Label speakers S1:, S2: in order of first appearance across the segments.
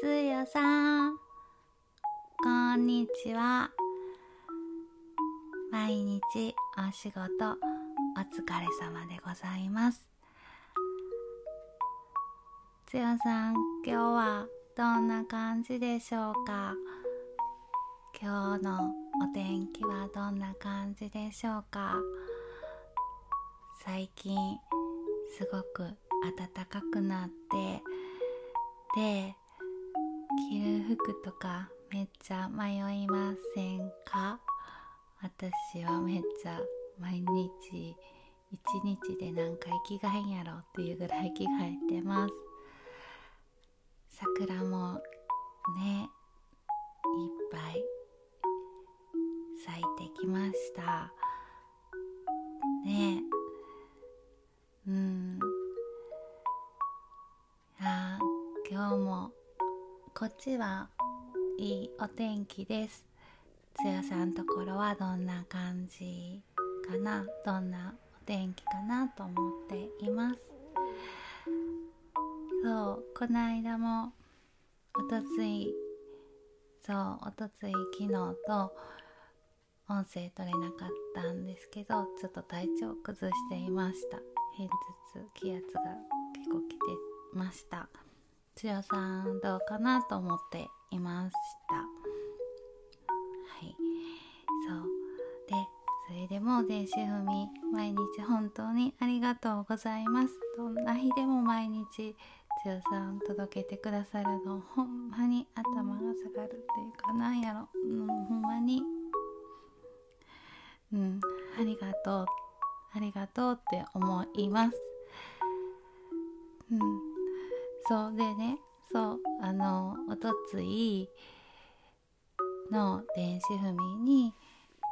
S1: つよさん。こんにちは。毎日お仕事お疲れ様でございます。つよさん今日はどんな感じでしょうか？今日のお天気はどんな感じでしょうか？最近すごく暖かくなってで着る服とかめっちゃ迷いませんか？私はめっちゃ毎日一日で何回着替えんやろっていうぐらい着替えてます。桜もねいっぱい咲いてきました。ね。うん。あ今日もこっちはいいお天気です。つやさんところはどんな感じかな？どんなお天気かなと思っています。そうこの間もおとついそうおとつい昨日と音声取れなかったんですけどちょっと体調崩していました。偏頭痛気圧が結構きてました。つよさんどうかなと思っていました。はい。そうでそれでも電子踏み毎日本当にありがとうございます。どんな日でも毎日つよさん届けてくださるのほんまに頭が下がるっていうかなんやろ、うん、ほんまに。うんありがとうありがとうって思います。うん。そうでねそうあのおとついの電子踏みに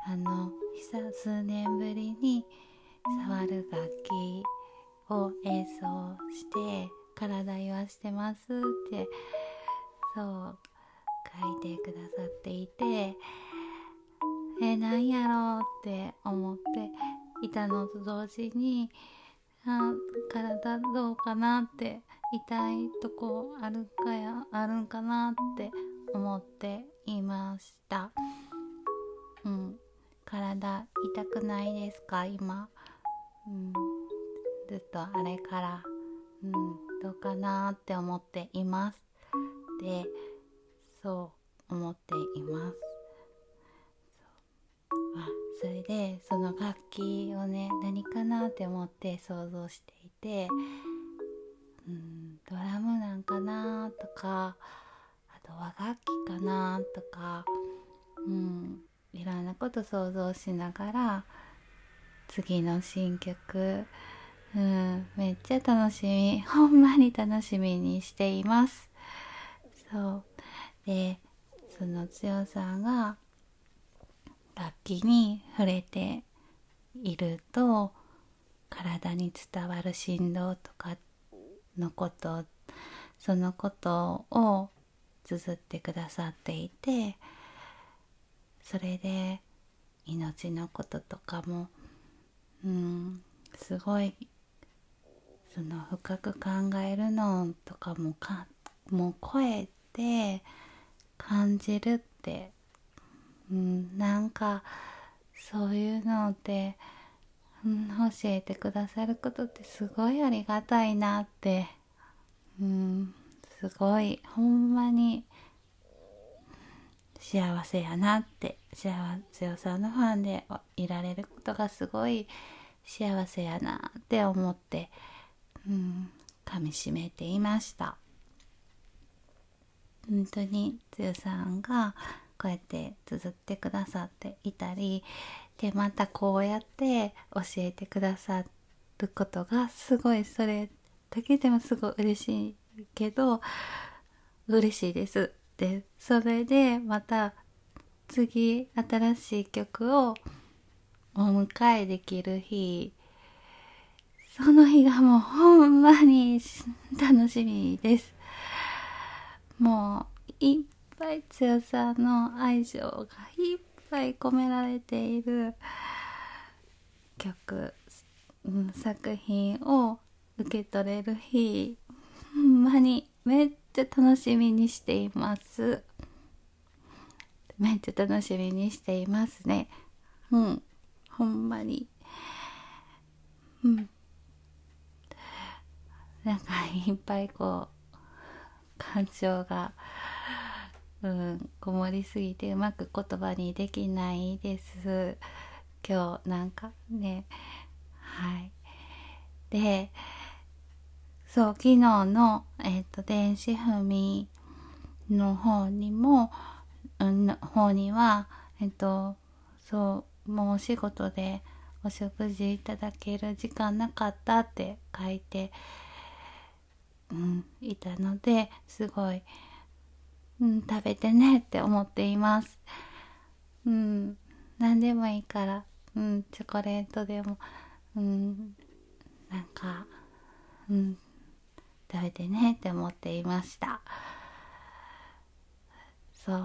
S1: あの久数年ぶりに触る楽器を演奏して体言わしてますってそう書いてくださっていてえなんやろうって思っていたのと同時にあ体どうかなって痛いとこあるかやあるんかなって思っていました。うん。体痛くないですか？今、うん、ずっとあれから。うん。どうかなって思っています。でそう思っています。あそれでその楽器をね何かなって思って想像していてかあと和楽器かなとかうんいろんなこと想像しながら次の新曲うんめっちゃ楽しみ ほんまに楽しみにしています。そう。でその強さが楽器に触れていると体に伝わる振動とかのことそのことを綴ってくださっていてそれで命のこととかもうんすごいその深く考えるのとかもかもう声で感じるってうん、なんかそういうのって、うん、教えてくださることってすごいありがたいなって、うん、すごい。ほんまに幸せやなって。幸せさんのファンでいられることがすごい幸せやなって思って、うん、噛みしめていました。本当につさんがこうやって綴ってくださっていたりでまたこうやって教えてくださることがすごいそれだけでもすごい嬉しいけど嬉しいです。でそれでまた次新しい曲をお迎えできる日その日がもうほんまに楽しみです。もういっぱい強さの愛情がいっぱい込められている曲、うん、作品を受け取れる日。ほんまにめっちゃ楽しみにしています。めっちゃ楽しみにしていますね。うん。ほんまに。うん。なんかいっぱいこう感情がうんこもりすぎてうまく言葉にできないです。今日なんかねはい。でそう昨日の、えっ、ー、と電子踏みの方にも、うん、方にはえっ、ー、とそうもうお仕事でお食事いただける時間なかったって書いて、うん、いたのですごい、うん、食べてねって思っています。うん、何でもいいから、うん、チョコレートでも、うん、なんか、うん、食べてねって思っていました。そう。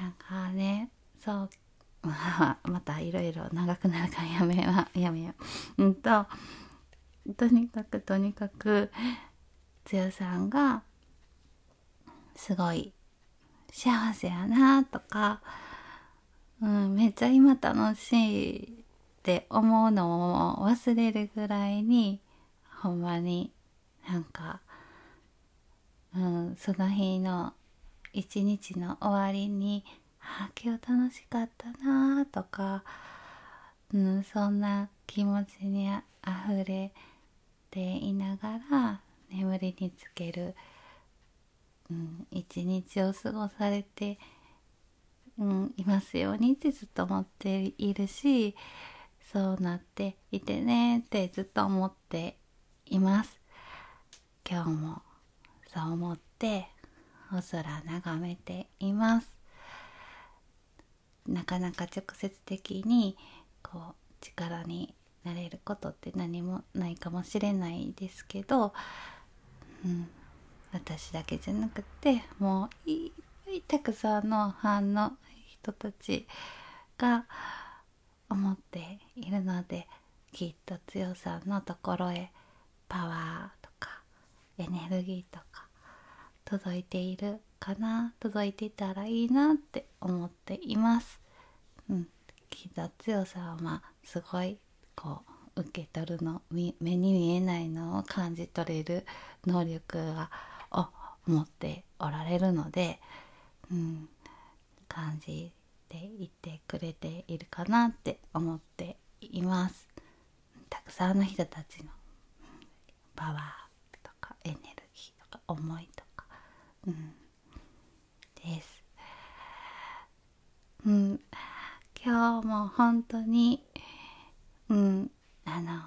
S1: なんかねそう。またいろいろ長くなるからやめ やめよう。うんととにかくとにかくつよさんがすごい幸せやなとか、うん、めっちゃ今楽しいって思うのを忘れるぐらいにほんまになんか、うん、その日の一日の終わりに「あ今日楽しかったな」とか、うん、そんな気持ちにあふれていながら眠りにつける、うん、一日を過ごされて、うん、いますようにってずっと思っているしそうなっていてねってずっと思っています。今日もそう思ってお空眺めています。なかなか直接的にこう力になれることって何もないかもしれないですけど、うん、私だけじゃなくてもういいたくさんのファンの人たちが思っているのできっと強さのところへパワーエネルギーとか届いているかな？届いていたらいいなって思っています。うん、きっと強さはまあすごいこう受け取るの目に見えないのを感じ取れる能力がを持っておられるので、うん、感じていってくれているかなって思っています。たくさんの人たちのパワーエネルギーとか思いとか、うん、です。うん、今日も本当に、うん、あの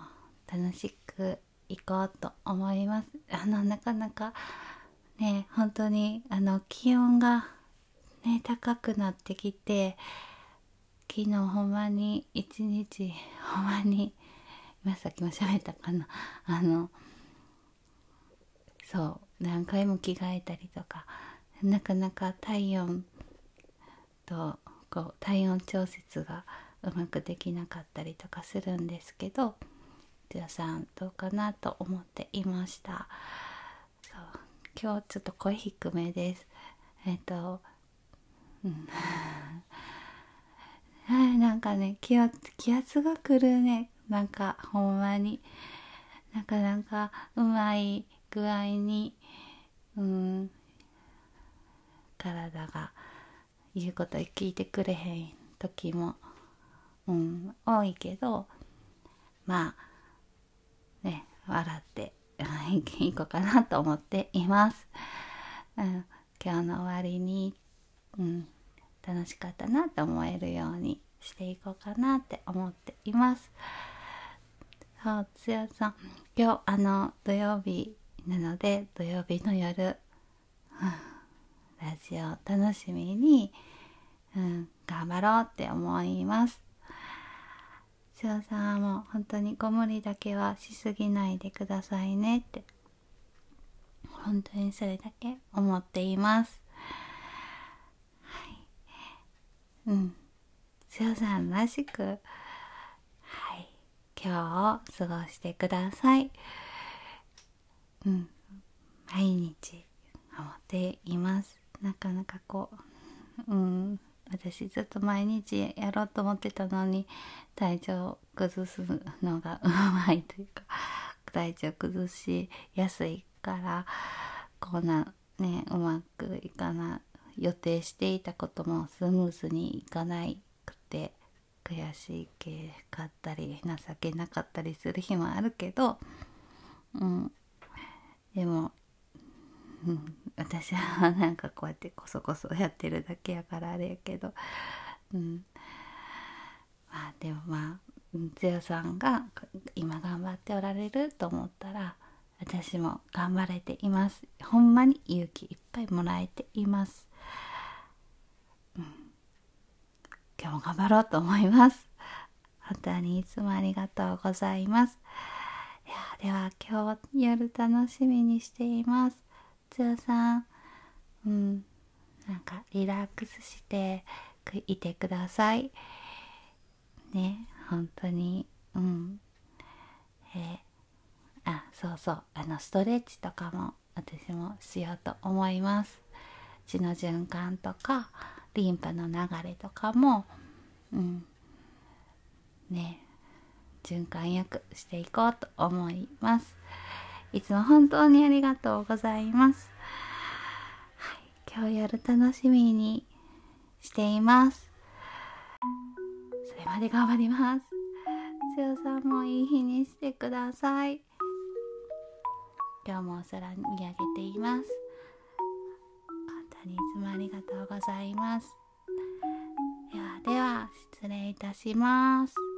S1: 楽しく行こうと思います。あのなかなかね本当にあの気温がね高くなってきて昨日ほんまに一日ほんまに今さっきも喋ったかな。あのそう。何回も着替えたりとか。なかなか体温とこう体温調節がうまくできなかったりとかするんですけど皆さんどうかなと思っていました。そう。今日ちょっと声低めです。えっとうん。はいなんかね気圧気圧が来るね。なんかほんまに。なかなかうまい具合にうん体が言うこと聞いてくれへん時も、うん、多いけどまあね笑って いこうかなと思っています。うん、今日の終わりに、うん、楽しかったなと思えるようにしていこうかなって思っています。そう、つやさん、今日あの土曜日なので土曜日の夜、ラジオ楽しみに、うん、頑張ろうって思います。翔さんも本当にご無理だけはしすぎないでくださいねって本当にそれだけ思っています。はい。うん。翔さんらしく、はい。今日を過ごしてください。うん、毎日思っています。なかなかこううん私ずっと毎日やろうと思ってたのに体調崩すのがうまいというか 体調崩しやすいからこんなねうまくいかない予定していたこともスムーズにいかないくて悔しいかったり情けなかったりする日もあるけど、うん、でも、うん、私はなんかこうやってこそこそやってるだけやからあれやけど、うん、まあでもまあ強さんが今頑張っておられると思ったら私も頑張れています。ほんまに勇気いっぱいもらえています、うん、今日も頑張ろうと思います。本当にいつもありがとうございます。では今日夜楽しみにしています。強さん。うん。なんかリラックスしていてください。ね本当に。うん。えー、あそうそう。あのストレッチとかも私もしようと思います。血の循環とかリンパの流れとかも。うん。ね。循環よくしていこうと思います。いつも本当にありがとうございます、はい、今日夜楽しみにしています。それまで頑張ります。強さんもいい日にしてください。今日もお空に見上げています。本当にいつもありがとうございます。ではでは失礼いたします。